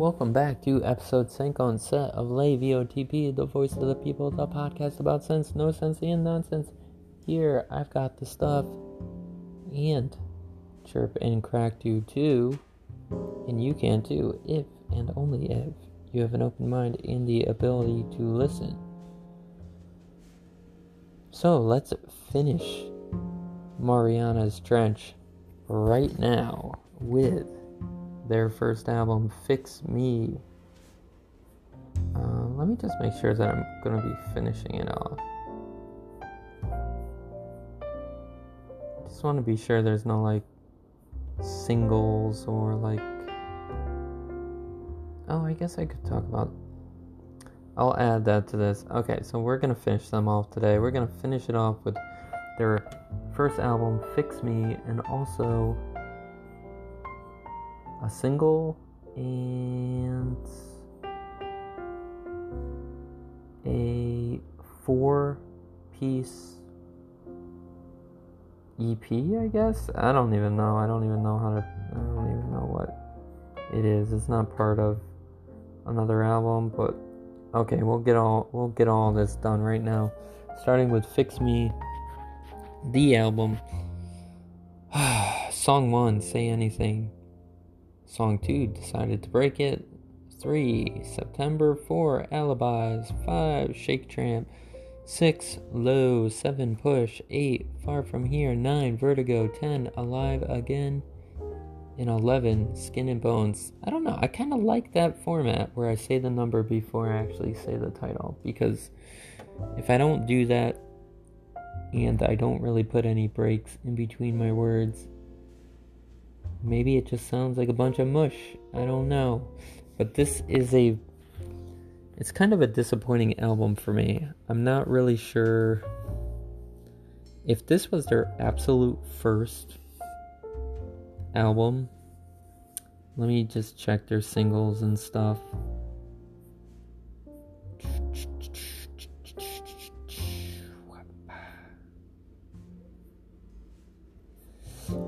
welcome back to episode 5 on set of Lay VOTP, the voice of the people, the podcast about sense, no sense, and nonsense. Here, I've got the stuff, and Chirp and Crack do too, and you can too, if and only if you have an open mind and the ability to listen. So, let's finish Marianas Trench right now with their first album, Fix Me. Uh, let me just make sure that I'm going to be finishing it off. Just want to be sure there's no like singles or like. Oh, I guess I could talk about. I'll add that to this. Okay, so we're going to finish them off today. We're going to finish it off with their first album, Fix Me, and also a single and a four piece EP, I guess. I don't even know. I don't even know how to. I don't even know what it is. It's not part of another album, but okay, we'll get all we'll get all this done right now. Starting with "Fix Me," the album. Song one, "Say Anything." Song 2 decided to break it. 3 September 4 Alibis. 5 Shake Tramp. 6 Low. 7 Push. 8 Far From Here. 9 Vertigo. 10 Alive Again. And 11 Skin and Bones. I don't know. I kind of like that format where I say the number before I actually say the title because if I don't do that and I don't really put any breaks in between my words, Maybe it just sounds like a bunch of mush. I don't know. But this is a. It's kind of a disappointing album for me. I'm not really sure if this was their absolute first album. Let me just check their singles and stuff.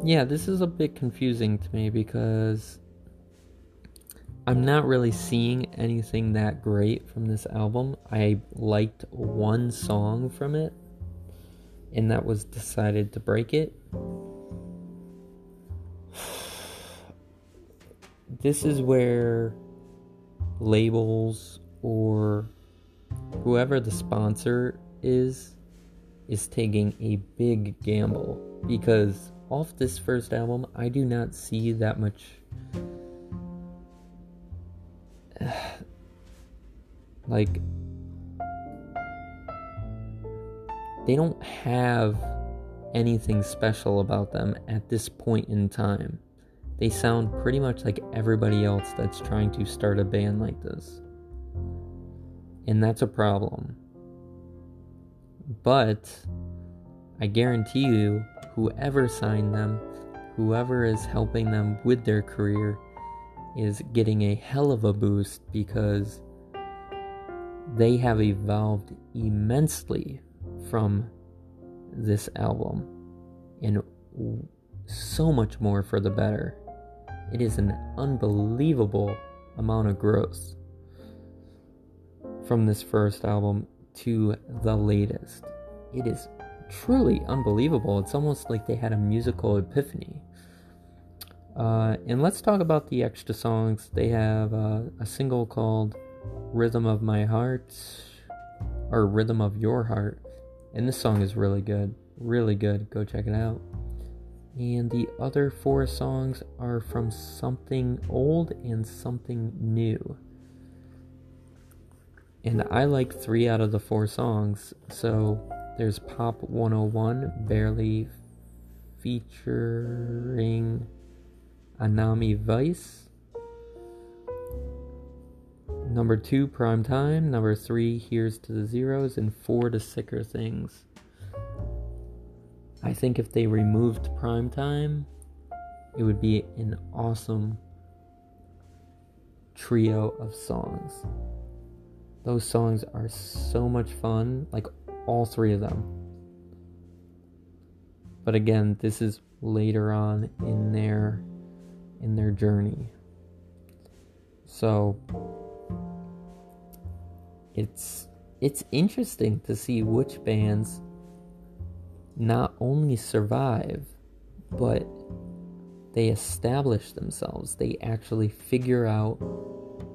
Yeah, this is a bit confusing to me because I'm not really seeing anything that great from this album. I liked one song from it, and that was Decided to Break It. This is where labels or whoever the sponsor is is taking a big gamble because off this first album, I do not see that much. like, they don't have anything special about them at this point in time. They sound pretty much like everybody else that's trying to start a band like this. And that's a problem. But I guarantee you, whoever signed them, whoever is helping them with their career, is getting a hell of a boost because they have evolved immensely from this album and so much more for the better. It is an unbelievable amount of growth from this first album to the latest. It is truly unbelievable. It's almost like they had a musical epiphany. Uh, and let's talk about the extra songs. They have uh, a single called Rhythm of My Heart, or Rhythm of Your Heart. And this song is really good. Really good. Go check it out. And the other four songs are from something old and something new. And I like three out of the four songs, so there's Pop 101, barely featuring Anami Vice. Number two, Prime Time. Number three, Here's to the Zeros. And four, to Sicker Things. I think if they removed Prime Time, it would be an awesome trio of songs. Those songs are so much fun. Like all three of them. But again, this is later on in their in their journey. So it's it's interesting to see which bands not only survive but they establish themselves. They actually figure out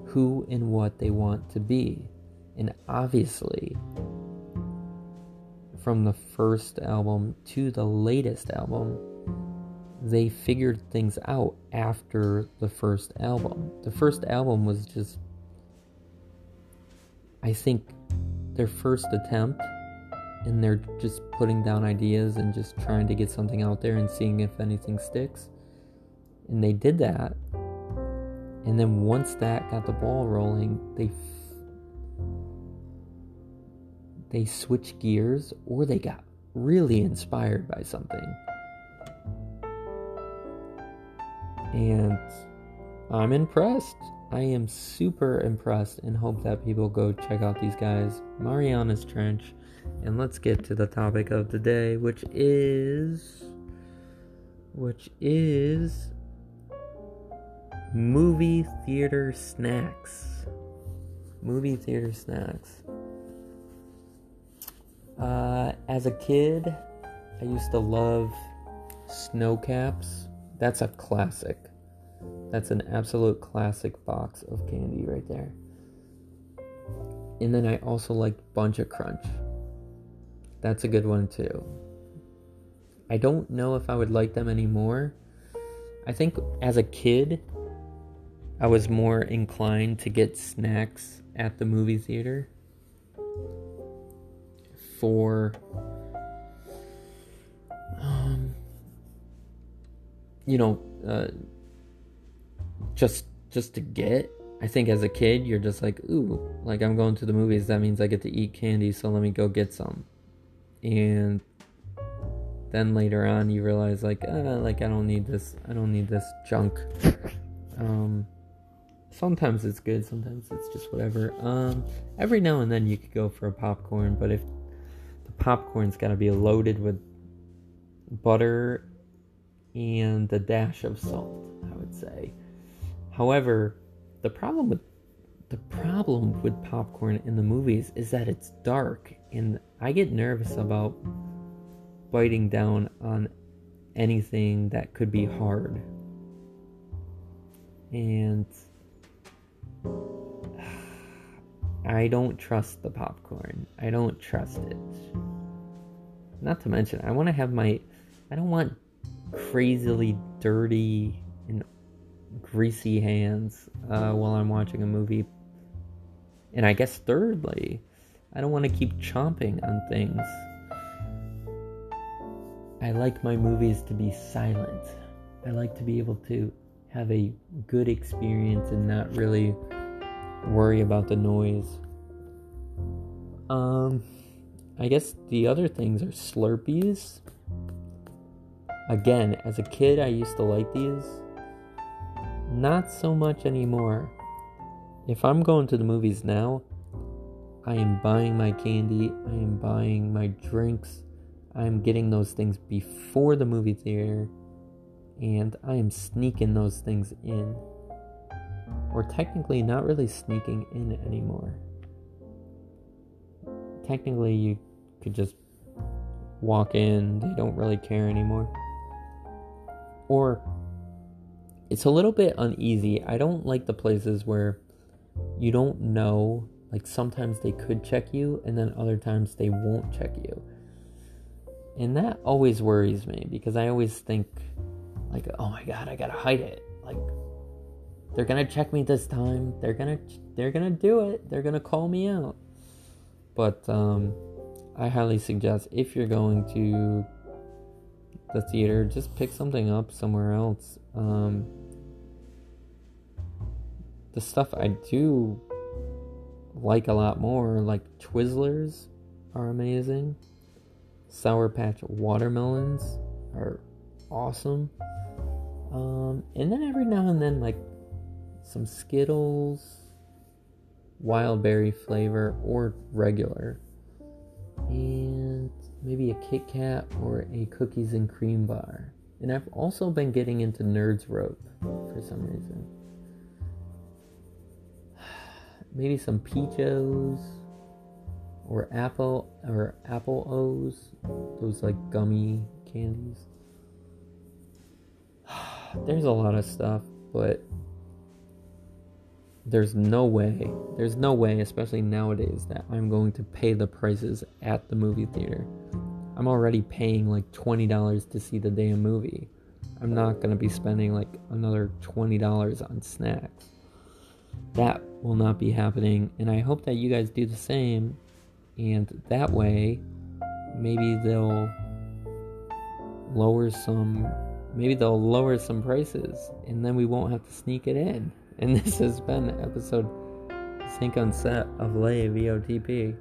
who and what they want to be. And obviously, from the first album to the latest album, they figured things out after the first album. The first album was just, I think, their first attempt, and they're just putting down ideas and just trying to get something out there and seeing if anything sticks. And they did that. And then once that got the ball rolling, they they switched gears or they got really inspired by something. And I'm impressed. I am super impressed and hope that people go check out these guys. Marianas Trench. And let's get to the topic of the day, which is which is movie theater snacks. Movie theater snacks. Uh, as a kid, I used to love Sno-Caps. That's a classic. That's an absolute classic box of candy right there. And then I also liked Buncha Crunch. That's a good one too. I don't know if I would like them anymore. I think as a kid, I was more inclined to get snacks at the movie theater for um, you know uh, just just to get. I think as a kid you're just like ooh like i'm going to the movies. That means i get to eat candy so let me go get some. And then later on you realize like uh, like i don't need this i don't need this junk. Um sometimes it's good, sometimes it's just whatever. Um, every now and then you could go for a popcorn, but if popcorn's got to be loaded with butter and a dash of salt, I would say. However, the problem with the problem with popcorn in the movies is that it's dark, and I get nervous about biting down on anything that could be hard. And I don't trust the popcorn. I don't trust it. Not to mention, I want to have my. I don't want crazily dirty and greasy hands uh, while I'm watching a movie. And I guess, thirdly, I don't want to keep chomping on things. I like my movies to be silent. I like to be able to have a good experience and not really worry about the noise. Um, I guess the other things are Slurpees. Again, as a kid, I used to like these. Not so much anymore. If I'm going to the movies now, I am buying my candy, I am buying my drinks, I am getting those things before the movie theater, and I am sneaking those things in or technically not really sneaking in anymore. Technically, you could just walk in, they don't really care anymore. Or it's a little bit uneasy. I don't like the places where you don't know, like sometimes they could check you and then other times they won't check you. And that always worries me because I always think like, "Oh my god, I got to hide it." They're gonna check me this time. They're gonna they're gonna do it. They're gonna call me out. But um, I highly suggest if you're going to the theater, just pick something up somewhere else. Um, the stuff I do like a lot more, like Twizzlers, are amazing. Sour Patch watermelons are awesome. Um, and then every now and then, like some Skittles, wild berry flavor, or regular, and maybe a Kit Kat or a cookies and cream bar. And I've also been getting into Nerds Rope for some reason. maybe some peachos or apple or apple O's, those like gummy candies. There's a lot of stuff, but there's no way, there's no way, especially nowadays, that I'm going to pay the prices at the movie theater. I'm already paying like $20 to see the damn movie. I'm not going to be spending like another $20 on snacks. That will not be happening, and I hope that you guys do the same. And that way, maybe they'll lower some maybe they'll lower some prices and then we won't have to sneak it in. And this has been episode Sync on Set of Lay VOTP.